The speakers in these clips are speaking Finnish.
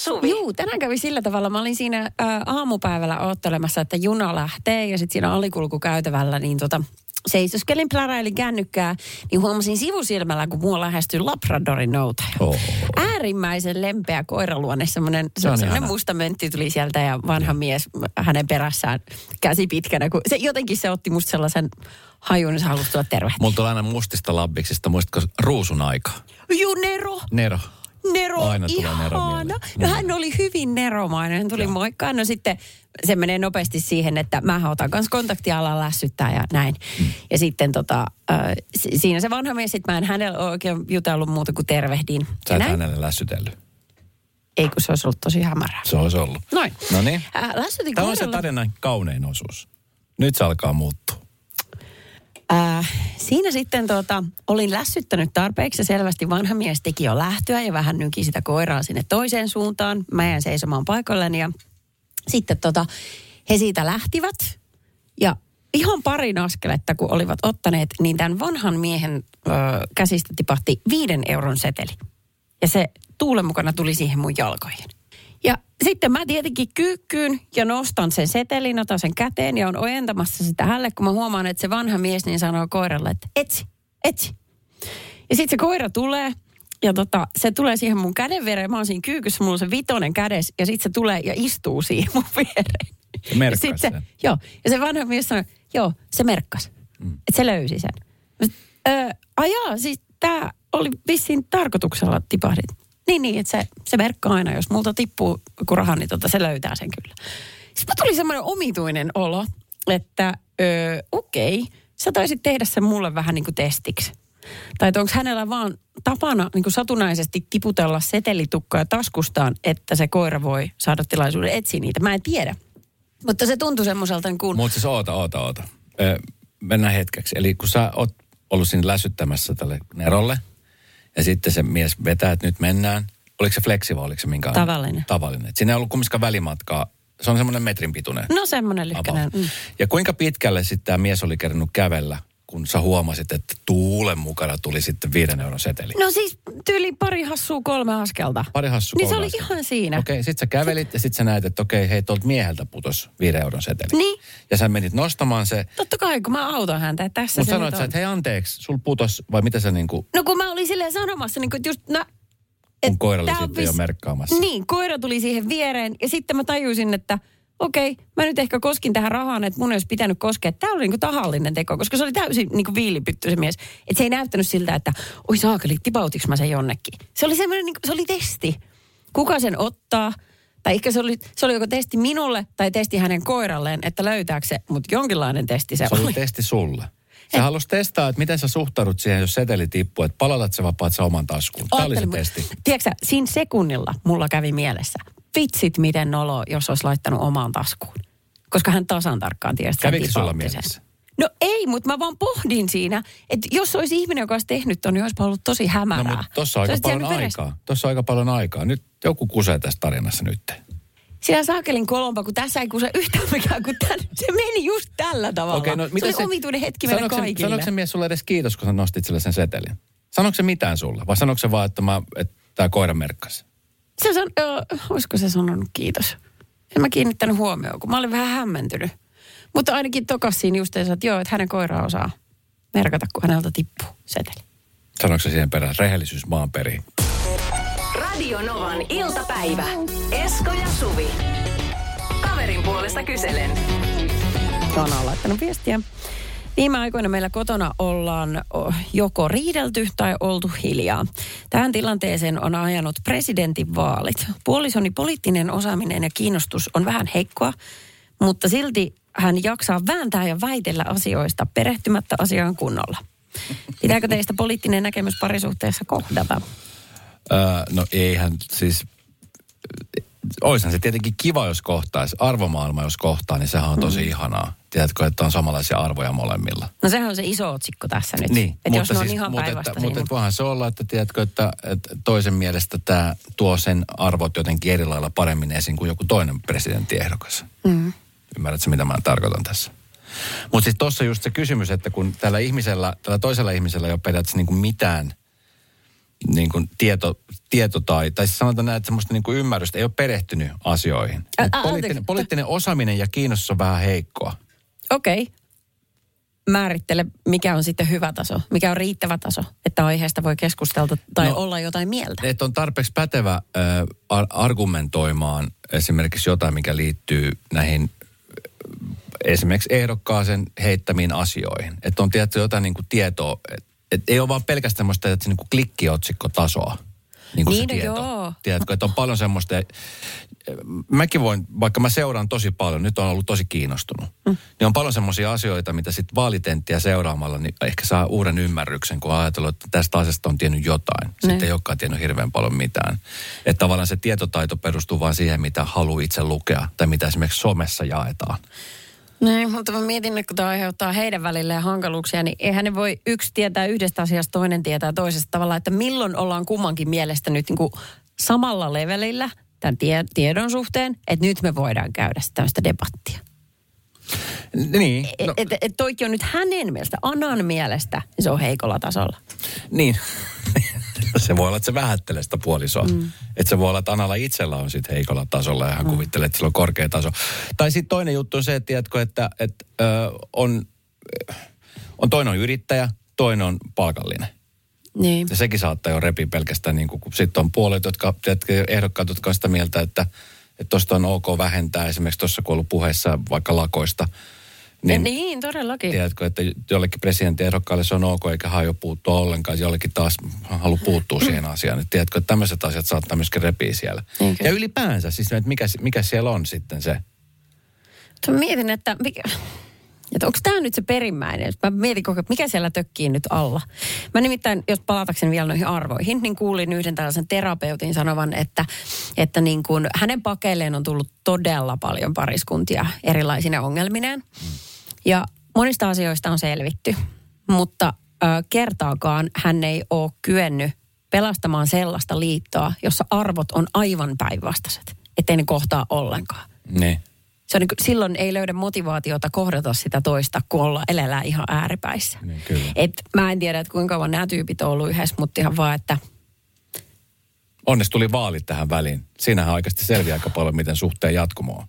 Suvi. Juu, tänään kävi sillä tavalla. Mä olin siinä ä, aamupäivällä odottelemassa, että juna lähtee ja sitten siinä alikulkukäytävällä niin tota, seisoskelin, pläräilin kännykkää, niin huomasin sivusilmällä, kun mua lähestyi Labradorin noutaja. Oh. Äärimmäisen lempeä koiraluonne, semmoinen, Se semmoinen musta möntti tuli sieltä ja vanha mies hänen perässään käsi pitkänä. Kun se, jotenkin se otti musta sellaisen hajun, että se halusi tulla tervehtiä. Mulla tulee aina mustista labbiksista, muistatko ruusun aika? Juu, Nero! Nero. Nero, Aina ihana. No Mm. hän oli hyvin neromainen. Hän tuli moikkaan. No sitten se menee nopeasti siihen, että mä otan kanssa kontaktia ala lässyttää ja näin. Mm. Ja sitten tota, äh, si- siinä se vanha mies, sitten mä en hänellä oikein jutellut muuta kuin tervehdin. Sä et hänelle lässytellyt. Ei kun se olisi ollut tosi hämärää. Se olisi ollut. Noin. No niin. Äh, Tämä on se tarinan kaunein osuus. Nyt se alkaa muuttua. Äh, siinä sitten tota, olin lässyttänyt tarpeeksi ja selvästi vanha mies teki jo lähtöä ja vähän nyki sitä koiraa sinne toiseen suuntaan. Mä jäin seisomaan paikoilleni ja sitten tota, he siitä lähtivät ja ihan parin askeletta kun olivat ottaneet, niin tämän vanhan miehen ö, käsistä tipahti viiden euron seteli. Ja se tuulen mukana tuli siihen mun jalkoihin. Ja sitten mä tietenkin kyykkyyn ja nostan sen setelin, otan sen käteen ja on ojentamassa sitä hälle, kun mä huomaan, että se vanha mies niin sanoo koiralle, että etsi, etsi. Ja sitten se koira tulee ja tota, se tulee siihen mun käden viereen. Mä oon siinä kyykyssä, mulla on se vitonen kädessä ja sitten se tulee ja istuu siihen mun viereen. Se merkkasi Ja sit se, sen. Joo, ja se vanha mies sanoi, joo, se merkkas. Mm. Että se löysi sen. Mä sit, ajaa, siis tää oli vissiin tarkoituksella tipahdit. Niin, niin, että se, se merkkaa aina, jos multa tippuu joku raha, niin tota, se löytää sen kyllä. Sitten tuli semmoinen omituinen olo, että öö, okei, sä taisit tehdä sen mulle vähän niin kuin testiksi. Tai onko hänellä vaan tapana niin kuin satunnaisesti tiputella setelitukkaa taskustaan, että se koira voi saada tilaisuuden etsiä niitä. Mä en tiedä. Mutta se tuntui semmoiselta niin kuin... Mutta siis oota, oota, oota. Ö, mennään hetkeksi. Eli kun sä oot ollut siinä lässyttämässä tälle Nerolle, ja sitten se mies vetää, että nyt mennään. Oliko se flexi vai oliko se minkä? Tavallinen. Tavallinen. Et siinä ei ollut kumminkaan välimatkaa. Se on semmoinen metrin pituinen. No semmoinen lykkänen. about. Mm. Ja kuinka pitkälle sitten tämä mies oli kerännyt kävellä, kun sä huomasit, että tuulen mukana tuli sitten viiden euron seteli? No siis tyyli pari hassua kolme askelta. Pari hassu Niin se oli askelta. ihan siinä. Okei, sit sä kävelit ja sit sä näet, että okei, hei, tuolta mieheltä putos viiden euron seteli. Niin. Ja sä menit nostamaan se, Totta kai, kun mä autan häntä, että tässä mutta se sanoit sä, että hei anteeksi, sul putos, vai mitä sä niinku, No kun mä olin silleen sanomassa, niin kuin, että just, no, kun koira oli sitten jo vis- merkkaamassa. Niin, koira tuli siihen viereen ja sitten mä tajusin, että okei, mä nyt ehkä koskin tähän rahaan, että mun ei olisi pitänyt koskea. Tämä oli niinku tahallinen teko, koska se oli täysin niinku viilipytty se mies. Että se ei näyttänyt siltä, että oi saakeli, tipautiks mä sen jonnekin. Se oli semmoinen, niinku, se oli testi. Kuka sen ottaa? Tai ehkä se oli, se oli joko testi minulle tai testi hänen koiralleen, että löytääkö se, mutta jonkinlainen testi se, Se oli oli. testi sulle. Se halusi testaa, että miten sä suhtaudut siihen, jos seteli tippuu, että palautat sä vapaat sä oman taskuun. Tämä oli se testi. Tiedätkö siinä sekunnilla mulla kävi mielessä, vitsit miten nolo, jos olisi laittanut omaan taskuun. Koska hän tasan tarkkaan tiesi, Kävikö sulla sen. mielessä? No ei, mutta mä vaan pohdin siinä, että jos olisi ihminen, joka olisi tehnyt ton, niin olisi ollut tosi No hämärää. mutta tossa on Se aika paljon aikaa. Tossa on aika paljon aikaa. Nyt joku kusee tässä tarinassa nyt. Siellä saakelin kolompa, kun tässä ei kuse yhtään mikään, kun tämän, se meni just tällä tavalla. Okei, no, se mitä oli omituinen hetki se- kaikille. Sanoiko se mies sulle edes kiitos, kun sä nostit sille sen setelin? Sanoiko se mitään sulle? Vai sanoiko se vaan, että, mä, että tämä koira merkkasi? Se san, ö, olisiko se sanonut kiitos? En mä kiinnittänyt huomioon, kun mä olin vähän hämmentynyt. Mutta ainakin tokas siinä just että joo, että hänen koira osaa merkata, kun häneltä tippuu seteli. Sanoiko se siihen perään? Rehellisyys maan periin. Radio Novan iltapäivä. Esko ja Suvi. Kaverin puolesta kyselen. Joona on laittanut viestiä. Viime aikoina meillä kotona ollaan joko riidelty tai oltu hiljaa. Tähän tilanteeseen on ajanut presidentin vaalit. Puolisoni poliittinen osaaminen ja kiinnostus on vähän heikkoa, mutta silti hän jaksaa vääntää ja väitellä asioista perehtymättä asiaan kunnolla. Pitääkö teistä poliittinen näkemys parisuhteessa kohdata? Öö, no eihän siis, Oishan se tietenkin kiva, jos kohtaisi. Arvomaailma, jos kohtaa, niin sehän on tosi mm. ihanaa. Tiedätkö, että on samanlaisia arvoja molemmilla. No sehän on se iso otsikko tässä nyt. Niin, että jos ne on ihan mutta, että, mutta voihan se olla, että tiedätkö, että, että toisen mielestä tämä tuo sen arvot jotenkin eri lailla paremmin esiin kuin joku toinen presidenttiehdokas. Mm. Ymmärrätkö, mitä mä tarkoitan tässä? Mutta siis tuossa just se kysymys, että kun tällä ihmisellä, tällä toisella ihmisellä ei ole periaatteessa niin kuin mitään niin kuin tieto, tieto tai, tai siis sanotaan näin, että semmoista niin kuin ymmärrystä, ei ole perehtynyt asioihin. Ä- ä- poliittinen, poliittinen osaaminen ja kiinnostus on vähän heikkoa. Okei. Okay. Määrittele, mikä on sitten hyvä taso, mikä on riittävä taso, että aiheesta voi keskustella tai No, olla jotain mieltä. Että on tarpeeksi pätevä äh, ar- argumentoimaan esimerkiksi jotain, mikä liittyy näihin esimerkiksi ehdokkaaseen heittämiin asioihin. Että on tietty jotain niin kuin tietoa, että et ei ole vaan pelkästään se niin kuin klikkiotsikkotasoa. Niin, kuin Niin, se no tieto. joo. Tiedätkö, että on paljon semmoista, ja- mäkin voin, vaikka mä seuraan tosi paljon, nyt on ollut tosi kiinnostunut, mm. niin on paljon semmoisia asioita, mitä sitten vaalitenttiä seuraamalla, niin ehkä saa uuden ymmärryksen, kun ajatellut, että tästä asiasta on tiennyt jotain. Sitten Ne. ei olekaan tiennyt hirveän paljon mitään. Että tavallaan se tietotaito perustuu vain siihen, mitä haluaa itse lukea, tai mitä esimerkiksi somessa jaetaan. Niin, mutta mä mietin, että kun tämä aiheuttaa heidän välilleen hankaluuksia, niin eihän ne voi yksi tietää yhdestä asiasta, toinen tietää toisesta tavalla, että milloin ollaan kummankin mielestä nyt niin kuin samalla levelillä tämän tie, tiedon suhteen, että nyt me voidaan käydä tämmöistä debattia. Niin, No. no, Että et toikin on nyt hänen mielestä, Anan mielestä, niin se on heikolla tasolla. niin. se voi olla, että se vähättelee sitä puolisoa. Mm. Että se voi olla, että Analla itsellä on sitten heikolla tasolla ja hän mm. kuvittelee, että sillä on korkea taso. Tai sitten toinen juttu on se, että, tiedätkö, että, että ö, on, on toinen on yrittäjä, toinen on palkallinen. Niin. Ja sekin saattaa jo repiä pelkästään, niin kun sitten on puolet, jotka, tiedätkö, ehdokkaat, jotka on sitä mieltä, että että tuosta on ok vähentää. Esimerkiksi tuossa, kun ollut puheessa vaikka lakoista, Niin, niin, niin todellakin. tiedätkö, että jollekin presidenttiehdokkaille se on ok, eikä hajo puuttua ollenkaan, jollekin taas halu puuttua siihen asiaan. Että tiedätkö, että tämmöiset asiat saattaa myöskin repiä siellä. Niin ja ylipäänsä, siis että mikä, mikä siellä on sitten se. Mä mietin, että, mikä, että onko tämä nyt se perimmäinen. Mä mietin koko mikä siellä tökkii nyt alla. Mä nimittäin, jos palatakseni vielä noihin arvoihin, niin kuulin yhden tällaisen terapeutin sanovan, että, että niin kuin hänen pakeilleen on tullut todella paljon pariskuntia erilaisine ongelmineen. Ja monista asioista on selvitty, mutta ö, kertaakaan hän ei ole kyennyt pelastamaan sellaista liittoa, jossa arvot on aivan päinvastaiset, ettei ne kohtaa ollenkaan Niin. se on niin silloin ei löydä motivaatiota kohdata sitä toista, kun olla elellään ihan ääripäissä. Niin, kyllä. Et mä en tiedä, että kuinka kauan nämä tyypit on ollut yhdessä, mutta ihan vaan, että Onneksi tuli vaalit tähän väliin. Siinähän oikeasti selviää aika paljon, miten suhteen jatkumo on.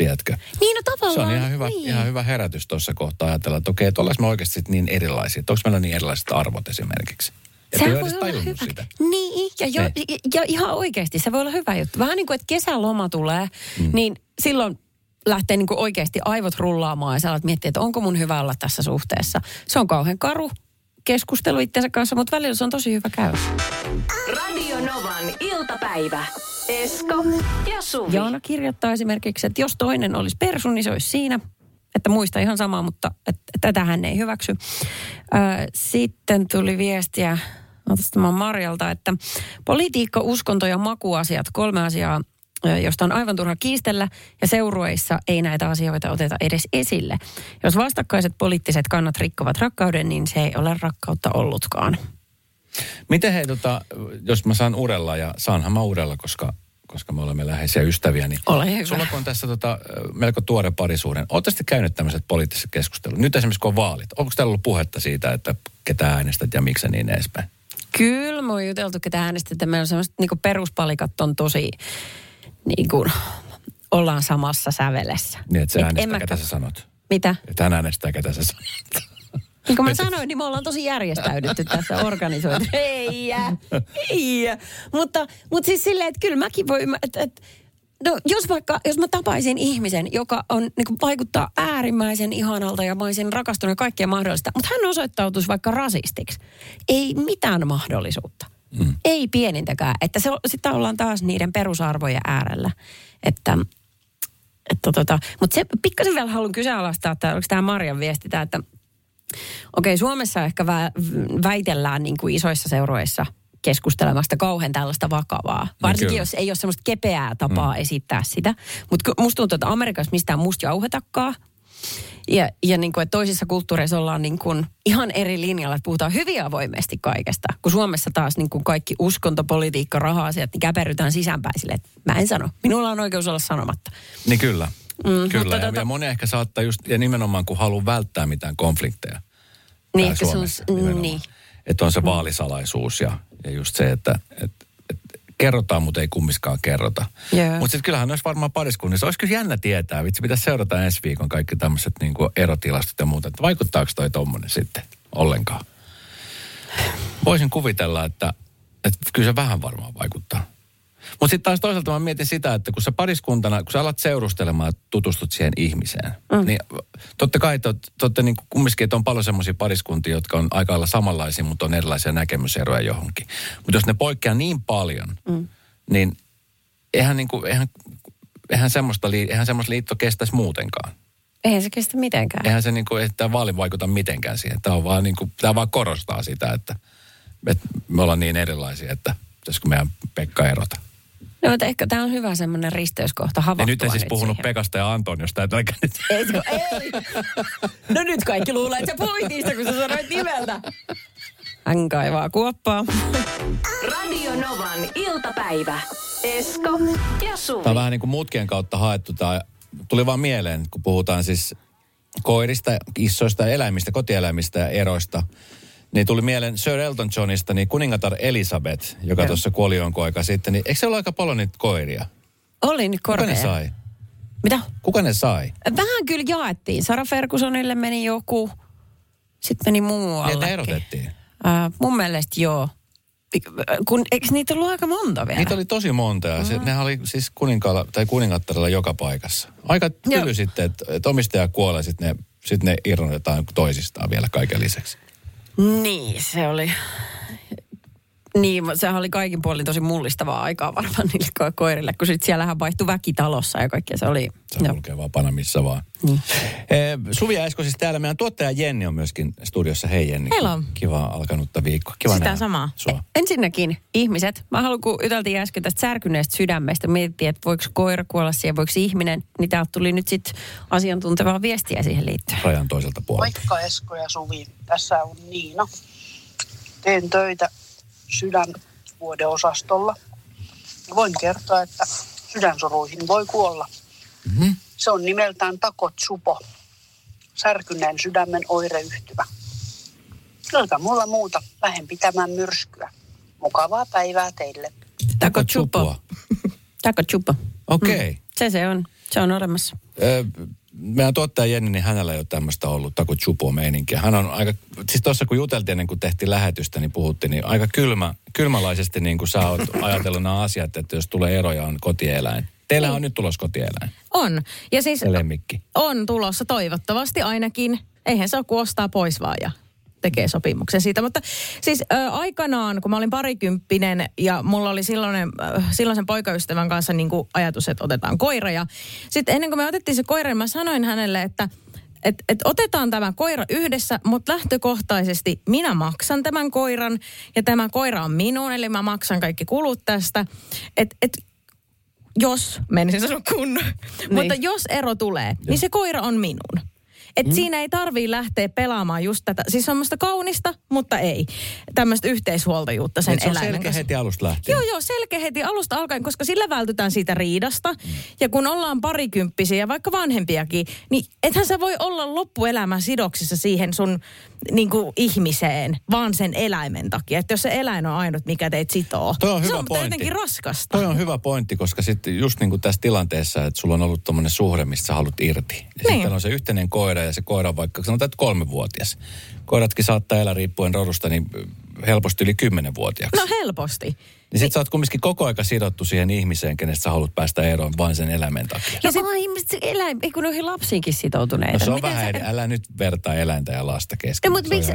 Tiedätkö? niin no tavallaan. Se on ihan hyvä, niin. ihan hyvä herätys tuossa kohtaa ajatella, että okei, että me oikeasti niin erilaisia. Että onko meillä niin erilaiset arvot esimerkiksi. Että Sehän voi olla hyvä. sitä. Niin, ja, jo, ja, ja ihan oikeasti se voi olla hyvä juttu. Vähän niin kuin, että kesäloma tulee, mm. niin silloin lähtee niin kuin oikeasti aivot rullaamaan ja sä alat miettiä, että onko mun hyvä olla tässä suhteessa. Se on kauhean karu keskustelu itsensä kanssa, mutta välillä se on tosi hyvä käydä. Radio Novan iltapäivä. Esko ja Suvi. Jaana kirjoittaa esimerkiksi, että jos toinen olisi persu, niin se olisi siinä. Että muista ihan samaa, mutta että tätä hän ei hyväksy. Sitten tuli viestiä otas tämä Marjalta, että politiikka, uskonto ja makuasiat, kolme asiaa, josta on aivan turha kiistellä, ja seurueissa ei näitä asioita oteta edes esille. Jos vastakkaiset poliittiset kannat rikkovat rakkauden, niin se ei ole rakkautta ollutkaan. Miten hei, tota, jos mä saan urella, ja saanhan mä urella, koska, koska me olemme läheisiä ystäviä, niin Ole hyvä. sulla kun on tässä tota, melko tuore parisuuden, ootte sitten käynyt tämmöiset poliittiset keskustelut? Nyt esimerkiksi kun on vaalit, onko täällä ollut puhetta siitä, että ketä äänestät ja miksi niin edespäin? Kyllä, me on juteltu, ketä äänestetään. Meillä on semmoiset niin peruspalikat on tosi, niin kuin, ollaan samassa sävelessä. Niin, että sä Et äänestää, mä- ketä sä sanot. Mitä? Että hän äänestää, ketä sä sanot. Niin kuin mä sanoin, niin me ollaan tosi järjestäydytty tässä organisoitu. Ei, ei. Mutta, mutta siis silleen, että kyllä mäkin voi, että, että No jos vaikka, jos mä tapaisin ihmisen, joka on, niin kuin vaikuttaa äärimmäisen ihanalta ja mä olisin rakastunut kaikkea mahdollista, mutta hän osoittautuisi vaikka rasistiksi. Ei mitään mahdollisuutta. Mm. Ei pienintäkään. Että se, sitä ollaan taas niiden perusarvojen äärellä. Että, että tota, mutta se pikkasen vielä haluan kyseenalaistaa, että onko tämä Marjan viesti, tää, että okei, Suomessa ehkä vä, väitellään niin kuin isoissa seuroissa keskustelemasta kauhean tällaista vakavaa. Varsinkin kyllä. jos ei ole semmoista kepeää tapaa mm. esittää sitä. Mutta musta tuntuu, että Amerikassa mistään musta jauhetakkaa. Ja, ja niin kuin, että toisissa kulttuureissa ollaan niin kuin ihan eri linjalla, että puhutaan hyvin avoimesti kaikesta. Kun Suomessa taas niin kuin kaikki uskonto, politiikka, raha-asiat, niin käperrytään sisäänpäin sille, että mä en sano. Minulla on oikeus olla sanomatta. Niin kyllä. Mm, kyllä. mutta Ja, tota- ja moni ehkä saattaa just, ja nimenomaan kun haluaa välttää mitään konflikteja. Niin, ehkä se on- Suomessa nimenomaan. niin. Että on se vaalisalaisuus ja, ja just se, että et, et kerrotaan, mutta ei kummiskaan kerrota. Joo. Mutta sitten kyllähän olisi varmaan pariskunnissa. Olisi kyllä jännä tietää. Vitsi, pitäisi seurata ensi viikon kaikki tämmöiset niin erotilastot ja muuta. Että vaikuttaako toi tommonen sitten ollenkaan? Voisin kuvitella, että, että kyllä se vähän varmaan vaikuttaa. Mutta sitten taas toisaalta mä mietin sitä, että kun sä pariskuntana, kun sä alat seurustelemaan ja tutustut siihen ihmiseen, mm. niin totta kai te olette niin kumminkin, että on paljon semmoisia pariskuntia, jotka on aika lailla samanlaisia, mutta on erilaisia näkemyseroja johonkin. Mutta jos ne poikkeaa niin paljon, mm. niin eihän, niin kuin, eihän, eihän, semmoista, eihän semmoista liitto kestäisi muutenkaan. Eihän se kestä mitenkään. Eihän se niin kuin, että tämä vaali vaikuta mitenkään siihen. Tämä, on vaan, niin kuin, tämä vaan korostaa sitä, että, että me ollaan niin erilaisia, että pitäisikö meidän Pekka erota. No, mutta ehkä tämä on hyvä semmoinen risteyskohta Ja havahtua nyt en siis puhunut siihen. Pekasta ja Antoniosta, että eikä nyt... Ei, ei. No nyt kaikki luulee, että sä puhuit niistä, kun sä sanoit nimeltä. Hän kaivaa kuoppaa. Radio Novan iltapäivä. Esko ja Suvi. Tämä on vähän niin kuin mutkien kautta haettu. Tämä tuli vaan mieleen, kun puhutaan siis koirista, kissoista, eläimistä, kotieläimistä ja eroista. Niin tuli mieleen Sir Elton Johnista, niin kuningatar Elisabeth, joka tuossa kuoli jonkun aikaa sitten. Niin eikö se ole aika paljon niitä koiria? Oli nyt Kuka korkea. ne sai? Mitä? Kuka ne sai? Vähän kyllä jaettiin. Sara Fergusonille meni joku. Sitten meni muualle. Niitä erotettiin. Äh, mun mielestä joo. Kun, eikö niitä ollut aika monta vielä? Niitä oli tosi monta ja se, nehän oli siis kuninkaalla tai kuningattarilla joka paikassa. Aika tyly sitten, että, että omistaja kuolee, sitten ne, sit ne irrotetaan toisistaan vielä kaiken lisäksi. Niin, se oli... Niin, mutta sehän oli kaikin puolin tosi mullistavaa aikaa varmaan niille ko- koirille, kun sitten siellähän vaihtui väki talossa ja kaikkea. Se oli... Se Joo. kulkee vaan pana missä vaan. Niin. Eh, Suvi ja Esko siis täällä. Meidän tuottaja Jenni on myöskin studiossa. Hei Jenni. Hello. Kiva alkanutta viikkoa. Kiva Sitä nähdä samaa. Sua. Ensinnäkin ihmiset, mä haluan, kun juteltiin äsken tästä särkyneestä sydämestä, mietittiin, että voiko koira kuolla siihen, voiko ihminen, niin täältä tuli nyt sitten asiantuntevaa viestiä siihen liittyen. Rajan toiselta puolelta. Moikka Esko ja Suvi. Tässä on Niina. Teen töitä sydänvuodeosastolla. Voin kertoa, että sydänsoruihin voi kuolla. Mm-hmm. Se on nimeltään takotsupo. Särkyneen sydämen oireyhtymä. Eipä mulla muuta. Lähden pitämään myrskyä. Mukavaa päivää teille. Tako chupo. Tako chupo. Okei. Okay. Se se on. Se on olemassa. Ö, meidän tuottaja Jenni, niin hänellä ei ole tämmöistä ollut taku chupo meininkiä. Hän on aika, siis tuossa kun juteltiin ennen kuin tehtiin lähetystä, niin puhuttiin, niin aika kylmä, kylmälaisesti niin kuin sä oot ajatellut nämä asiat, että jos tulee eroja on kotieläin. Teillä on nyt tulos kotieläin, On. Ja siis lemmikki. on tulossa toivottavasti ainakin. Eihän se ole kuin ostaa pois vaan ja tekee sopimuksen siitä. Mutta siis ö, aikanaan, kun mä olin parikymppinen ja mulla oli silloinen, ö, silloisen poikaystävän kanssa niin kuin ajatus, että otetaan koira. Ja sitten ennen kuin me otettiin se koira, niin mä sanoin hänelle, että et, et otetaan tämä koira yhdessä, mutta lähtökohtaisesti minä maksan tämän koiran ja tämä koira on minun, eli mä maksan kaikki kulut tästä. Et, et jos, menisin sanoa kun, niin. mutta jos ero tulee, niin se koira on minun. Et mm. siinä ei tarvii lähteä pelaamaan just tätä, siis semmoista kaunista, mutta ei. Tämmöistä yhteishuoltajuutta sen Et se on eläimen selkeä kanssa. heti alusta lähtien. Joo, joo, selkeä heti alusta alkaen, koska sillä vältytään siitä riidasta. Mm. Ja kun ollaan parikymppisiä vaikka vanhempiakin, niin ethän sä voi olla loppuelämän sidoksissa siihen sun niin kuin ihmiseen, vaan sen eläimen takia. Että jos se eläin on ainut, mikä teitä sitoo, Toi on se hyvä on pointti. jotenkin raskasta. Toi on hyvä pointti, koska sitten just niin kuin tässä tilanteessa, että sulla on ollut tommonen suhde, mistä sä haluat irti. Ja Niin. sitten on se yhteinen koira ja se koira on vaikka, sanotaan, että kolmevuotias. Koiratkin saattaa elää riippuen rodusta niin helposti yli kymmenenvuotiaaksi. No helposti. Niin sit sä oot kumminkin koko aika sidottu siihen ihmiseen, kenestä sä haluat päästä eroon vain sen eläimen takia. Ja sit... ihmiset eläin, ei kun noihin lapsiinkin sitoutuneita. No se on Miten vähän, sä- älä nyt vertaa eläintä ja lasta kesken. No, mutta miksi-.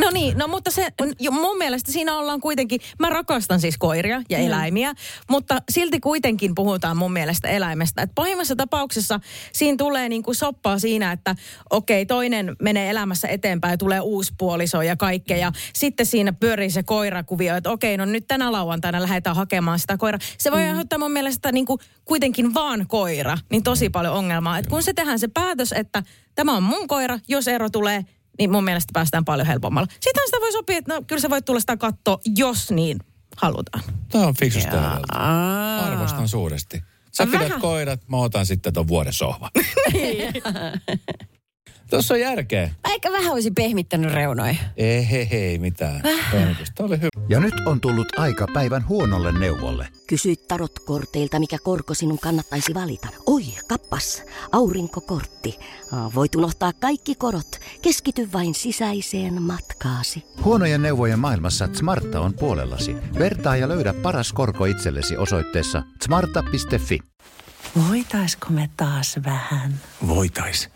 No niin, no mutta se, jo, mun mielestä siinä ollaan kuitenkin, mä rakastan siis koiria ja eläimiä, mutta silti kuitenkin puhutaan mun mielestä eläimestä. Että pahimmassa tapauksessa siinä tulee niin kuin soppaa siinä, että okei, toinen menee elämässä eteenpäin ja tulee uusi puoliso ja kaikkea. Ja sitten siinä pyörii se koirakuvio, että okei, no nyt tänä lauantaina lähdetään hakemaan sitä koiraa. Se voi aiheuttaa mun mielestä niin kuin kuitenkin vaan koira, niin tosi paljon ongelmaa. Että kun se tehdään se päätös, että tämä on mun koira, jos ero tulee, niin mun mielestä päästään paljon helpommalla. Sitten sitä voi sopia, että no kyllä sä voit tulla sitä katsoa, jos niin halutaan. Tämä on fiksusta. Arvostan suuresti. Sä Vähän. pidät koirat, mä otan sitten ton vuoden sohva. Tuossa on järkeä. Ehkä vähän olisi pehmittänyt reunoja. Ei, hei, hei, mitään. Pehmitystä oli hyvä. Ja nyt on tullut aika päivän huonolle neuvolle. Kysy tarotkorteilta, mikä korko sinun kannattaisi valita. Oi, kappas, aurinkokortti. Voit unohtaa kaikki korot. Keskity vain sisäiseen matkaasi. Huonojen neuvojen maailmassa Smarta on puolellasi. Vertaa ja löydä paras korko itsellesi osoitteessa smarta.fi. Voitaisko me taas vähän Voitais.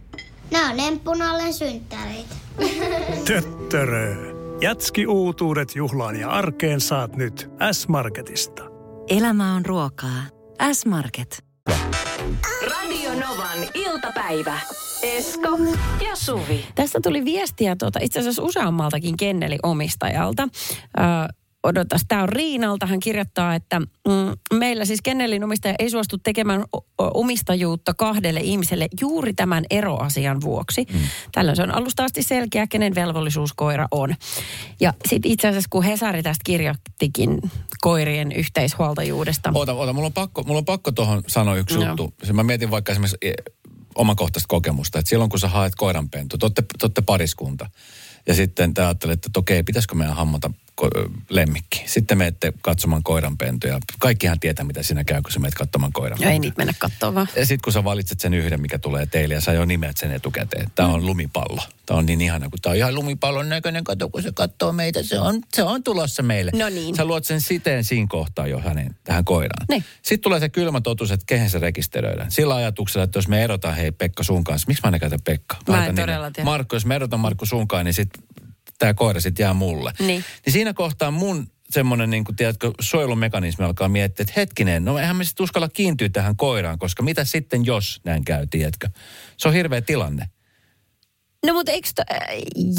Nämä on emppunallen synttäreitä. Töttörö. Jatski uutuudet juhlaan ja arkeen saat nyt S-Marketista. Elämä on ruokaa. S-Market. Radio Novan iltapäivä. Esko ja Suvi. Tästä tuli viestiä tuota, itse asiassa useammaltakin kenneliomistajalta. Ö, odotas, tämä on Riinalta. Hän kirjoittaa, että mm, meillä siis kennelin omistaja ei suostu tekemään omistajuutta kahdelle ihmiselle juuri tämän eroasian vuoksi. Mm. Tällöin se on alusta asti selkeä, kenen velvollisuus koira on. Ja sitten itse asiassa, kun Hesari tästä kirjoittikin koirien yhteishuoltajuudesta. Oota, oota, mulla on pakko, mulla on pakko tuohon sanoa yksi Joo. juttu. Se Mä mietin vaikka esimerkiksi eh, omakohtaista kokemusta, että silloin kun sä haet koiranpentua, te olette, te olette pariskunta, ja sitten te ajattelette, että okei, pitäisikö meidän hammata lemmikki. Sitten menette katsomaan koiranpentuja. Kaikkihan tietää, mitä siinä käy, kun sä menet katsomaan koiranpentuja. ei niitä mennä katsoa vaan. Ja sitten kun sä valitset sen yhden, mikä tulee teille, ja sä jo nimeät sen etukäteen. Tämä on lumipallo. Tämä on niin ihana, kun tämä on ihan lumipallon näköinen. Kato, kun se katsoo meitä, se on, se on tulossa meille. No niin. Sä luot sen siteen siinä kohtaa jo hänen, tähän koiraan. Niin. Sitten tulee se kylmä totuus, että kehen se rekisteröidään. Sillä ajatuksella, että jos me erotaan, hei Pekka sun kanssa. Miksi mä aina käytän Pekka? Mä en Laitan nimen. todella tiedä. Markku, jos me erotan Markku sunkaan, niin sitten tämä koira sitten jää mulle. Niin. Niin siinä kohtaa mun semmoinen, niin kuin, tiedätkö, suojelumekanismi alkaa miettiä, että hetkinen, no eihän me sitten uskalla kiintyä tähän koiraan, koska mitä sitten, jos näin käy, tiedätkö? Se on hirveä tilanne. No mutta eikö... To, äh,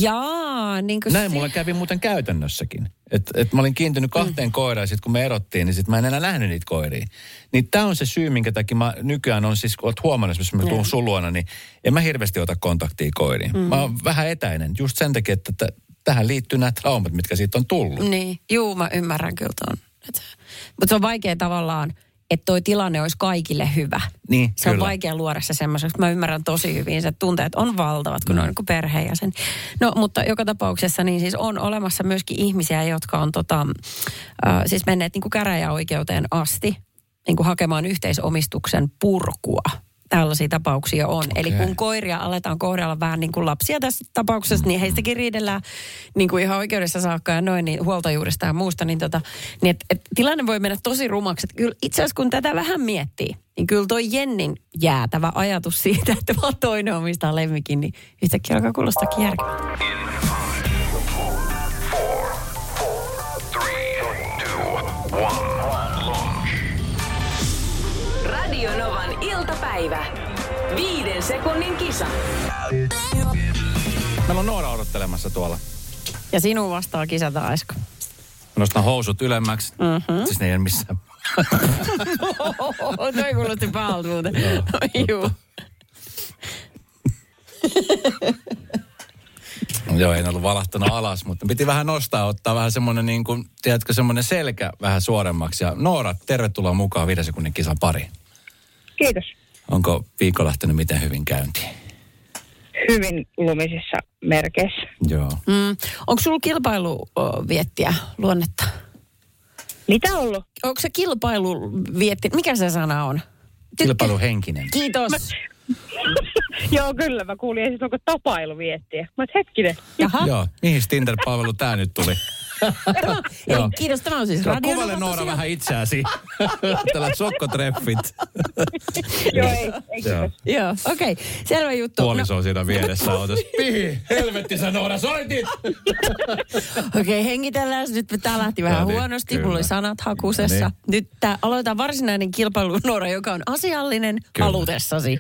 jaa, niin kuin Näin mulle kävi muuten käytännössäkin. Että et mä olin kiintynyt kahteen mm. koiraan, sit kun me erottiin, niin sit mä en enää nähnyt niitä koiria. Niin tämä on se syy, minkä takia mä nykyään on siis, kun oot huomannut, jos mä tuun sun luona, niin en mä hirveästi ota kontaktia koiriin. Mm. Mä oon vähän etäinen, just sen takia, että t- tähän liittyy nämä traumat, mitkä siitä on tullut. Niin, juu, mä ymmärrän kyllä tuon. Mutta se on vaikea tavallaan, että toi tilanne olisi kaikille hyvä. Niin, Se on kyllä. vaikea luoda se semmoiseksi. Mä ymmärrän tosi hyvin, se tunteet on valtavat, kun mm. on niin perheenjäsen. No, mutta joka tapauksessa niin siis on olemassa myöskin ihmisiä, jotka on tota, äh, siis menneet niin kuin käräjäoikeuteen asti niin kuin hakemaan yhteisomistuksen purkua. Tällaisia tapauksia on. Okay. Eli kun koiria aletaan kohdella vähän niin kuin lapsia tässä tapauksessa, niin heistäkin riidellään niin kuin ihan oikeudessa saakka ja noin, niin huoltajuudesta ja muusta. Niin, tota, niin et, et tilanne voi mennä tosi rumaksi. Et Kyllä itse asiassa kun tätä vähän miettii, niin kyllä toi Jennin jäätävä ajatus siitä, että vaan toinen omistaa lemmikin, niin yhtäkkiä alkaa kuulostaakin järkevältä. Radio iltapäivä. Viiden sekunnin kisa. Meillä on Noora odottelemassa tuolla. Ja sinun vastaa kisata Aisko. Nostan housut ylemmäksi. Mm-hmm. Siis ne ei ole missään. Toi kuulosti pahalta muuten. Juu. Joo, en ollut valahtanut alas, mutta piti vähän nostaa, ottaa vähän semmoinen niin kuin, tiedätkö, semmoinen selkä vähän suoremmaksi. Ja Noora, tervetuloa mukaan viiden sekunnin kisan pari. Kiitos. Onko viikko lähtenyt miten hyvin käyntiin? hyvin lumisissa merkeissä. Joo. Mm. Onko sulla kilpailuviettiä luonnetta? Mitä ollut? Onko se kilpailuvietti, mikä se sana on? Kilpailuhenkinen. Kiitos. Joo, kyllä. Mä kuulin ensin, onko tapailuviettiä. Mä oon, hetkinen. Jaha. Joo, mihin Tinder-palvelu tää nyt tuli? Ei, Joo. kiitos, tämä on siis radio. kuvaile Noora vähän itseäsi. Tällä sokkotreffit. Joo, ei, ei Joo. Joo, okei. Okay. Selvä juttu. Puoliso on siinä vieressä otas. Mihin? Helvetti sä Noora soitit! Okei, okay, hengitellään. Nyt tää lähti vähän No niin, huonosti. kyllä. Mulla oli sanat hakusessa. No Nyt tää aloitetaan varsinainen kilpailu, Noora, joka on asiallinen Kyllä. halutessasi.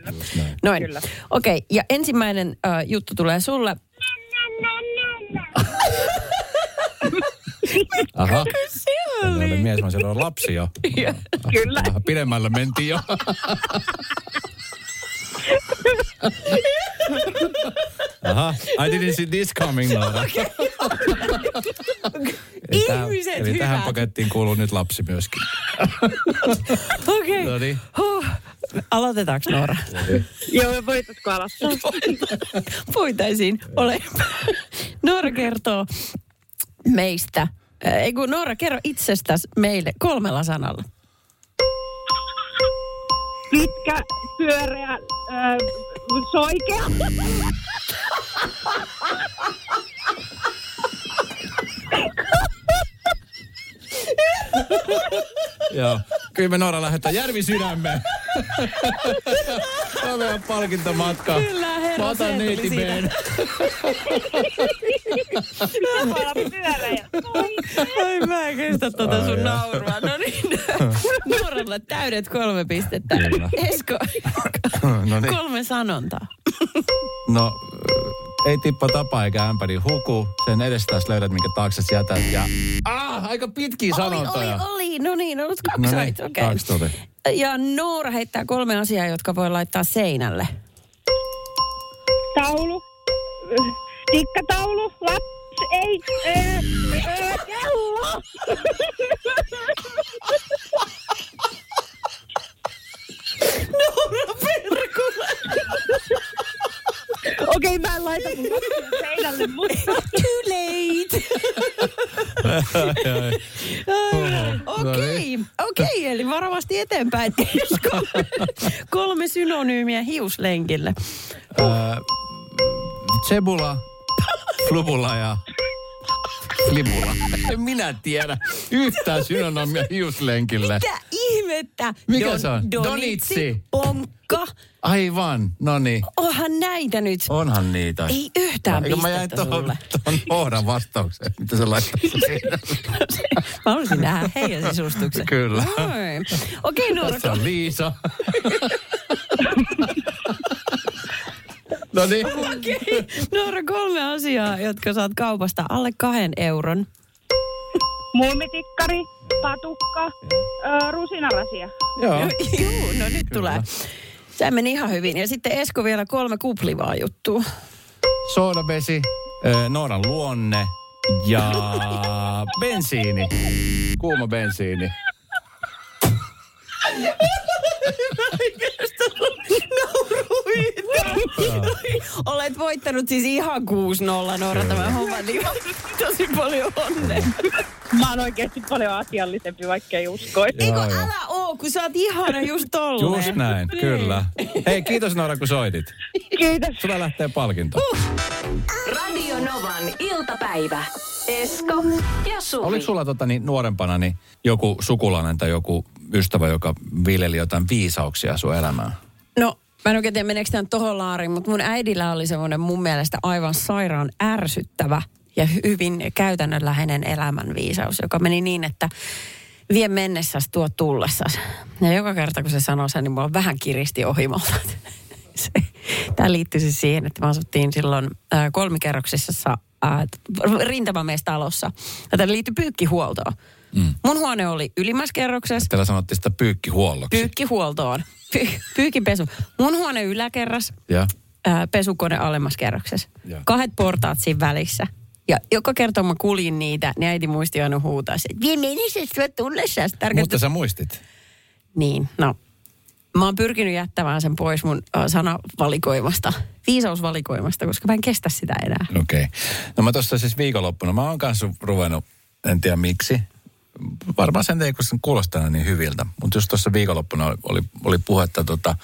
Noin. Okei, okay, ja ensimmäinen äh, juttu tulee sulle. Aha. Se Oli. mies, mä siellä on lapsi jo. Kyllä. Vähän pidemmällä mentiin jo. Aha, I didn't see this coming, Noora. Eli tähän- Ihmiset Eli tähän hyvät. pakettiin kuuluu nyt lapsi myöskin. Okei. No niin. Huh. Aloitetaanko Noora? Joo, voitatko aloittaa? Voitaisiin. Ole. Noora kertoo meistä. Äh, Ei kun Noora, kerro itsestäsi meille kolmella sanalla. Pitkä, pyöreä, äh, soikea. Joo. Kyllä me Noora lähdetään Järvi sydämeen. Tämä on meidän palkintomatka. Kyllä, herra Mä otan Seetuli Ai mä en kestä tota sun naurua. No niin, Nooralle täydet kolme pistettä. Kyllä. Esko, No niin. kolme sanontaa. No, ei tippa tapa eikä ämpäri huku. Sen edestä löydät, minkä taakse jätät. Ja... Ah, aika pitkiä sanontoja. Oli, oli, oli. No niin, nyt kaksi No niin, okei. kaksi tuli. Ja Noora heittää kolme asiaa, jotka voi laittaa seinälle. Taulu, tikkataulu, lapsi, ei, äh, äh, kello. Noora perkule! Okei, mä en laita mun seinälle, mutta... Too late! Okei, okei, eli varovasti eteenpäin. Kolme, kolme synonyymiä hiuslenkille. Öö, Cebula, Flubula ja Flibula. En minä tiedä yhtään synonymia hiuslenkille. Mitä ihmettä? Mikä se on? Donitsi. Donitsi. Ponkka. Aivan, no niin. Onhan näitä nyt. Onhan niitä. Ei yhtään Eikö mä jäin pistettä tuohon Nooran vastaukseen, mitä se laittaa Mä haluaisin nähdä heidän sisustuksen. Kyllä. Noin. Okei, Noora. Tässä on Liisa. no niin. Okei. Noora, kolme asiaa, jotka saat kaupasta alle kahden euron. Muumitikkari, patukka, äh, rusinarasia. Joo. Juu, no nyt tulee. Se meni ihan hyvin. Ja sitten Esko vielä kolme kuplivaa juttua. Soodavesi, ö, Nooran luonne ja bensiini. Kuuma bensiini. Olet voittanut siis ihan 6-0, Noora, tämän homman. Niin tosi paljon onnea. Mä oon oikeasti paljon asiallisempi, vaikka ei uskoisi. Eikö älä oo, kun sä oot ihana just tolleen. Just näin, Niin. kyllä. Hei, kiitos Noora, kun soitit. Kiitos. Sulla lähtee palkinto. Radio Novan iltapäivä. Esko ja Suvi. Oliko sulla tota, niin, nuorempana niin joku sukulainen tai joku ystävä, joka viljeli jotain viisauksia sun elämään? No, mä en oikein tiedä, meneekö tämän tohon laariin, mutta mun äidillä oli semmoinen mun mielestä aivan sairaan ärsyttävä ja hyvin käytännönläheinen elämänviisaus, joka meni niin, että vie mennessäs, tuo tullessas. Ja joka kerta, kun se sanoi sen, niin mulla vähän kiristi ohimolta. Tämä liittyy siis siihen, että me asuttiin silloin kolmikerroksisessa rintamamiestalossa. Tämä liittyy pyykkihuoltoon. Mm. Mun huone oli ylimmässä kerroksessa. Täällä sanottiin sitä pyykkihuolloksi. Pyykkihuoltoon. Py, pyykkipesu. Mun huone yläkerras, ja. ää, pesukone alemmassa kerroksessa. Joo. Kahdet portaat siinä välissä. Ja joka kerta mä kuljin niitä, niin äiti muisti aina huutaa se, että vie menises tuo tullessa. Mutta sä muistit. Niin, no. Mä oon pyrkinyt jättämään sen pois mun äh, sanavalikoimasta, viisausvalikoimasta, koska mä en kestä sitä enää. Okei. Okay. No mä tuossa siis viikonloppuna, mä oon kanssa ruvennut, en tiedä miksi, varmaan sen takia, kun sen kuulostaa niin hyviltä. Mutta just tuossa viikonloppuna oli, oli puhetta tota,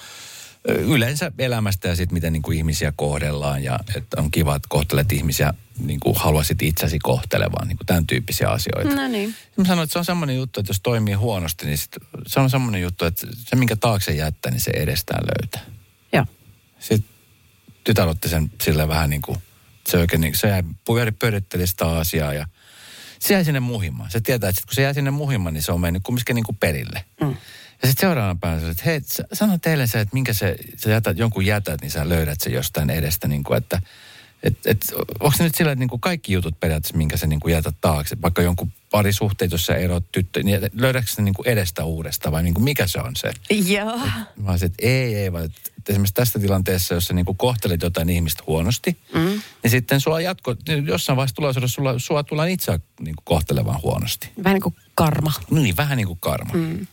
yleensä elämästä ja sitten miten niin kuin ihmisiä kohdellaan ja että on kiva, että kohtelet ihmisiä niin kuin haluaisit itsesi kohtelevan, niin kuin tämän tyyppisiä asioita. No niin. Mä sanoin, että se on semmoinen juttu, että jos toimii huonosti, niin sit, se on semmoinen juttu, että se minkä taakse jättää, niin se edestään löytää. Joo. Sitten tytär otti sen sille vähän niin kuin, se oikein niin, se jäi, pyöri, pyöritteli sitä asiaa ja se jäi sinne muhimaan. Se tietää, että sit kun se jäi sinne muhimaan, niin se on mennyt kumminkin niin kuin perille. Mm. Ja sitten seuraavana päivänä että hei, sano teille se, että minkä se, sä jätät, jonkun jätät, niin sä löydät se jostain edestä, niin kuin, että et, et, onko se nyt sillä, että niin kuin kaikki jutut periaatteessa, minkä sä niin kuin jätät taakse, vaikka jonkun parisuhteet, jos sä erot tyttö, niin löydätkö se niin kuin edestä uudestaan vai niin kuin mikä se on se? Joo. Mä olisin, että ei, ei, vaan että esimerkiksi tässä tilanteessa, jos sä niin kuin kohtelet jotain ihmistä huonosti, Mm. niin sitten sua jatko, niin jossain vaiheessa tulevaisuudessa sulla, sua tullaan itse niin kuin kohtelemaan huonosti. Vähän niin kuin karma. Niin, vähän niin kuin karma. Mm.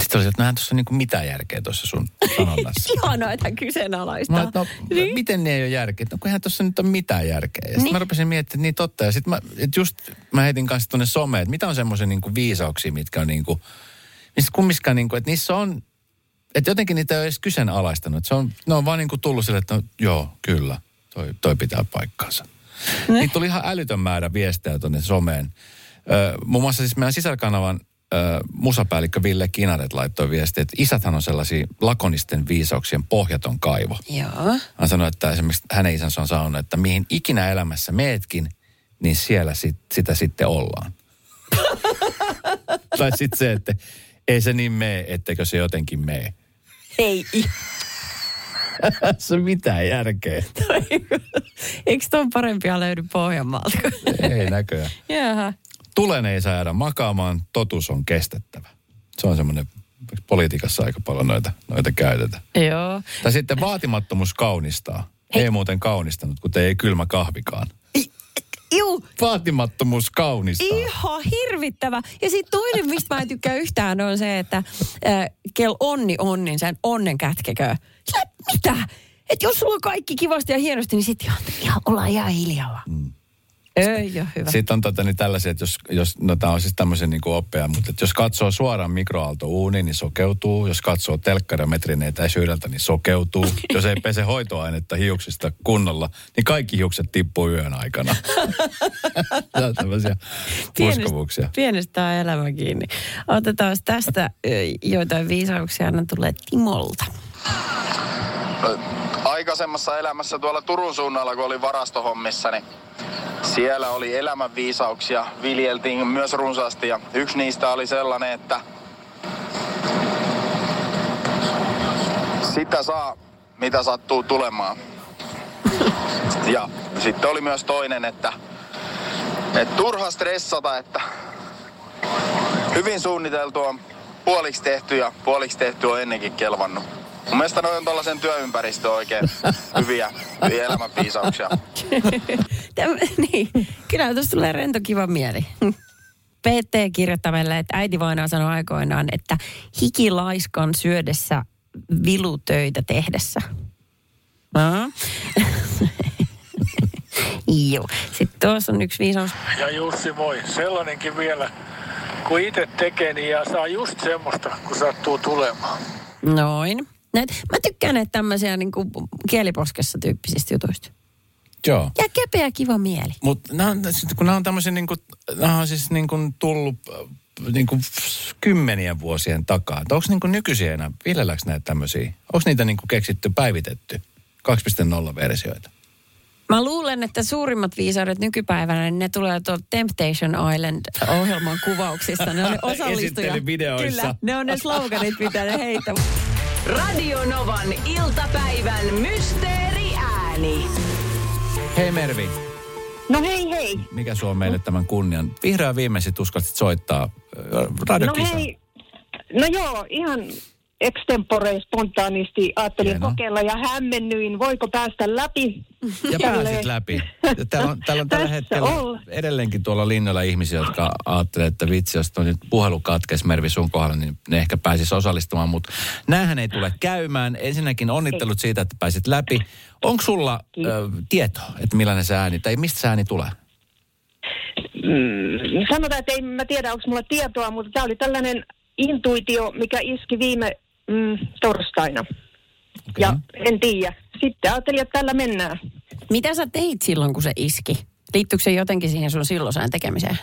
Sitten oli, että näin tuossa niin kuin mitään järkeä tuossa sun sanonnassa. Ihanaa, että hän kyseenalaistaa. Mä, no, niin? miten ne ei ole järkeä? No kun eihän tuossa nyt ole mitään järkeä. Ja sitten Niin. mä rupesin miettimään, että niin totta. Ja sitten mä, että just mä heitin kanssa tuonne someen, että mitä on semmoisia niin kuin viisauksia, mitkä on niin kuin, mistä kummiskaan niin kuin, että niissä on, että jotenkin niitä ei ole edes kyseenalaistanut. Se on, ne on vaan niin kuin tullut sille, että no, joo, kyllä, toi, toi pitää paikkaansa. Niitä tuli ihan älytön määrä viestejä tuonne someen. Ö, muun muassa siis meidän sisälkanavan ö, musapäällikkö Ville Kinaret laittoi viestiä, että isäthän on sellaisia lakonisten viisauksien pohjaton kaivo. Joo. Hän sanoi, että esimerkiksi hänen isänsä on sanonut, että mihin ikinä elämässä meetkin, niin siellä sit, sitä sitten ollaan. tai sitten se, että ei se niin mene, etteikö se jotenkin mene. Ei. se on mitään järkeä. Eikö tuon parempia löydy Pohjanmaalta? ei näköjään. Jaha. Tulen ei saa jäädä makaamaan, totuus on kestettävä. Se on semmoinen, politiikassa aika paljon noita, noita käytetään. Joo. Tai sitten vaatimattomuus kaunistaa. Ei muuten kaunistanut, kuten ei kylmä kahvikaan. Juu. Vaatimattomuus kaunistaa. Ihan hirvittävä. Ja sitten toinen, mistä mä en tykkää yhtään, on se, että äh, kel onni onnin, sen onnen kätkekö. Mitä? Että jos sulla on kaikki kivasti ja hienosti, niin sitten ihan, ihan ollaan ihan hiljaa. Mm. Ei ole hyvä. Sitten on tota, niin tällaisia, että jos, jos no tämä on siis tämmöisen niin kuin oppeja, mutta että jos katsoo suoraan mikroaaltouuniin, niin sokeutuu. Jos katsoo telkkari metrin etäisyydeltä, niin sokeutuu. Jos ei pese hoitoainetta hiuksista kunnolla, niin kaikki hiukset tippuu yön aikana. Tämä on tämmöisiä uskovuuksia. Pienestä on elämä kiinni. Otetaan tästä joitain viisauksia, anna tulee Timolta. Aikaisemmassa elämässä tuolla Turun suunnalla, kun olin varastohommissa, niin siellä oli elämänviisauksia, viljeltiin myös runsaasti ja yksi niistä oli sellainen, että sitä saa, mitä sattuu tulemaan. Ja sitten oli myös toinen, että, että turha stressata, että hyvin suunniteltu on puoliksi tehty ja puoliksi tehty on ennenkin kelvannut. Mun mielestä noin on tuollaisen työympäristön oikein hyviä, hyviä elämänviisauksia. Täm, niin, kyllä tuossa tulee rento kiva mieli. PT kirjoittaa meille, että äiti vainaa sanoi aikoinaan, että hikilaiskan syödessä vilutöitä tehdessä. No. Joo. Sitten tuossa on yksi viisaus. Ja Jussi voi, sellainenkin vielä, kun itse tekee, niin ja saa just semmoista, kun sattuu tulemaan. Noin. Näet, mä tykkään näitä tämmöisiä niin kuin kieliposkessa tyyppisistä jutuista. Joo. Ja kepeä kiva mieli. Mutta kun nämä on tämmöisiä, niin kuin, nämä on siis niin kuin tullut äh, niin kuin kymmenien vuosien takaa. Onko niin kuin nykyisiä enää, viljelläänkö näitä tämmöisiä? Onko niitä niin kuin keksitty, päivitetty? 2.0-versioita. Mä luulen, että suurimmat viisaudet nykypäivänä, niin ne tulee tuolta Temptation Island-ohjelman kuvauksista. Ne on ne osallistujat. Kyllä, ne on ne sloganit, mitä ne heittää. Radio Novan iltapäivän mysteeriääni. Hei Mervi, No hei hei. mikä suo meille tämän kunnian? Vihreä viimeisit uskalsit soittaa äh, radiokisa. No hei. No joo, ihan extempore spontaanisti ajattelin kokeilla ja hämmennyin, voiko päästä läpi. Ja pääsit läpi. Täällä on, täällä on tällä hetkellä olla. edelleenkin tuolla linjoilla ihmisiä, jotka ajattelee, että vitsi, jos nyt puhelu katkesi Mervi sun kohdalla, niin ne ehkä pääsis osallistumaan. Mutta näähän ei tule käymään. Ensinnäkin onnittelut siitä, että pääsit läpi. Onko sulla ö, tietoa, että millainen se ääni, tai mistä se ääni tulee? Mm, sanotaan, että ei mä tiedä, onko mulla tietoa, mutta tämä oli tällainen intuitio, mikä iski viime mm, torstaina. Okay. Ja en tiedä. Sitten ajattelin, että tällä mennään. Mitä sä teit silloin, kun se iski? Liittyykö se jotenkin siihen sun silloiseen tekemiseen?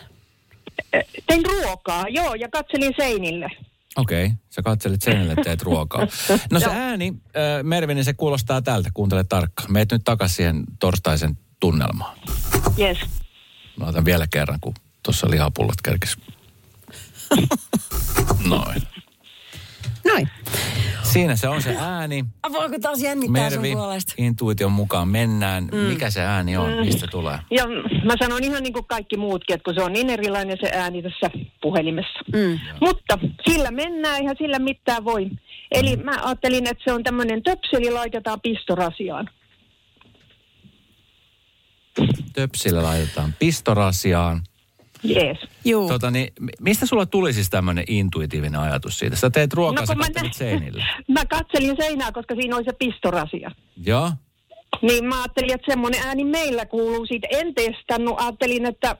Tein ruokaa, joo, ja katselin seinille. Okei, okay. sä katselit seinälle, teet ruokaa. No se ääni, niin se kuulostaa tältä. Kuuntele tarkkaan. Meet nyt takaisin siihen torstaisen tunnelmaan. Yes. Mä otan vielä kerran, kun tuossa lihapullot kerkis. Noin. Noin. Siinä se on se ääni. Voiko taas jännittää Mervi, sun puolesta? intuition mukaan mennään. Mm. Mikä se ääni on? Mm. Mistä tulee? Ja mä sanon ihan niin kuin kaikki muutkin, että kun se on niin erilainen se ääni tässä puhelimessa. Mm. Mutta sillä mennään, ihan sillä mitään voi. Eli mä ajattelin, että se on tämmöinen töpseli, laitetaan pistorasiaan. Töpsillä laitetaan pistorasiaan. Jees. Juu. Tota, niin, mi- mistä sulla tuli siis tämmöinen intuitiivinen ajatus siitä? Sä teet ruokaa, no, sä mä nä- seinille. Mä katselin seinää, koska siinä oli se pistorasia. Joo. Niin mä ajattelin, että semmoinen ääni meillä kuuluu siitä. En testannut, ajattelin, että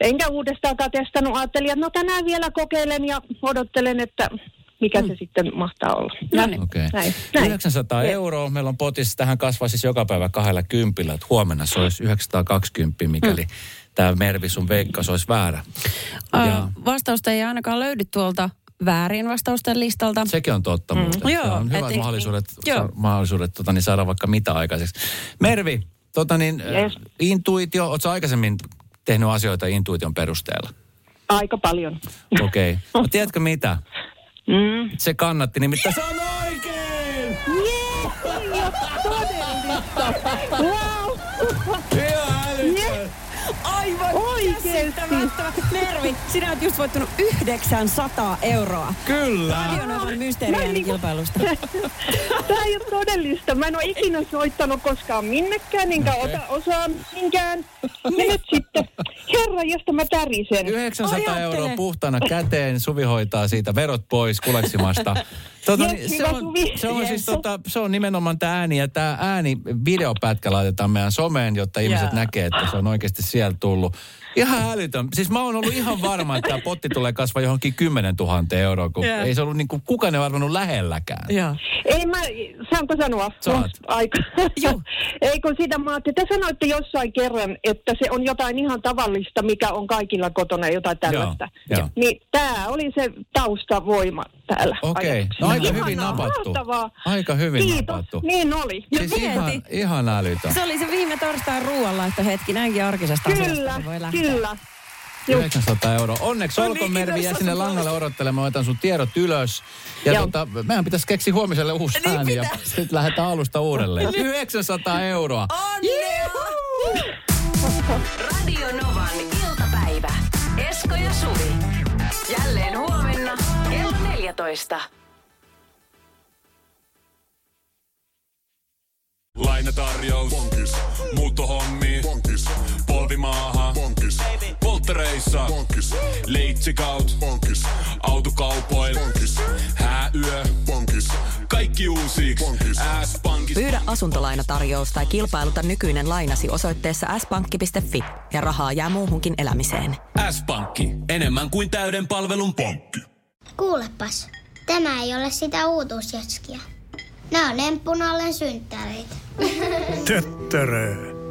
enkä uudestaankaan testannut. Ajattelin, että no tänään vielä kokeilen ja odottelen, että mikä se sitten mahtaa olla. No niin. Okei. Näin, näin. 900 euroa. Meillä on potissa. Tähän kasvaa siis joka päivä kahdella kympillä. Että huomenna se olisi 920, mikäli Mm. Tämä Mervi sun veikkaus olisi väärä. Ja. Vastausta ei ainakaan löydy tuolta väärin vastausten listalta. Sekin on totta mm. muuten. Joo, on hyvät et- mahdollisuudet, Joo. mahdollisuudet tota, niin saada vaikka mitä aikaiseksi. Mervi, tota niin, yes. intuitio, ootko aikaisemmin tehnyt asioita intuition perusteella? Aika paljon. Okei. Okay. No, tiedätkö mitä? Mm. Se kannatti nimittäin. Se on oikein! Wow! Yes. Aivan käsittämättömä. Mervi, sinä olet just voittanut 900 euroa. Kyllä. Radionovan mysteeriäänikilpailusta. Tämä ei ole todellista. Mä en ole ikinä soittanut koskaan minnekään, enkä Okei. ota osaa minkään. Ja nyt sitten, herra, josta mä tärisen. 900 euroa puhtana käteen. Suvi hoitaa siitä verot pois kuleksimasta. Tota, Yes, niin, se, on, Suvi. se, on Yes. siis, tota, se on nimenomaan tämä ääni. Ja tämä ääni videopätkä laitetaan meidän someen, jotta ihmiset Jaa. näkee, että se on oikeasti sieltä tullut. Ihan älytön. Siis mä oon ollut ihan varma, että tämä potti tulee kasvaa johonkin 10 000 euroa, kun Jaa. ei se ollut niin kuin, kukaan ei arvannut lähelläkään. Joo. Ei mä, saanko sanoa? Saat. Aika. Ei kun sitä mä ajattelin, te sanoitte jossain kerran, että se on jotain ihan tavallista, mikä on kaikilla kotona, jotain tällaista. Joo, joo. Niin tämä oli se taustavoima täällä. Okei, ajatuksessa. no aika Ihanaa, hyvin napattu. mahtavaa. Aika hyvin Kiitos, napattu. niin oli. Siis ihan, ihan älytön. Se oli se viime torstain ruoanlaitto hetki, näinkin arkisesta Kyllä, asiasta voi lähteä. Kyllä. 900 euroa. Onneksi No olkoon niin, Mervi, jää sinne langalle odottelemaan, otan sun tiedot ylös. Ja Joo. tota, meidän pitäisi keksiä huomiselle uusi Niin ääni ja sitten lähdetään alusta uudelleen. 900 euroa. Radio Novan iltapäivä. Esko ja Suvi. Jälleen huomenna kello 14. Lainatarjous. Bonkis. Muuttohommi. Bonkis. Polvimaaha. Bonkis. Polttereissa. Bonkis. Leitsikaut. Bonkis. Autokaupoil. Bonkis. Hääyö. Bonkis. Kaikki uusi. S-pankki. Pyydä asuntolainatarjous tai kilpailuta nykyinen lainasi osoitteessa s-pankki.fi ja rahaa jää muuhunkin elämiseen. S-pankki. Enemmän kuin täyden palvelun pankki. Kuulepas, tämä ei ole sitä uutuusjatskia. Nämä on emppunallen synttäreitä. Töttörö.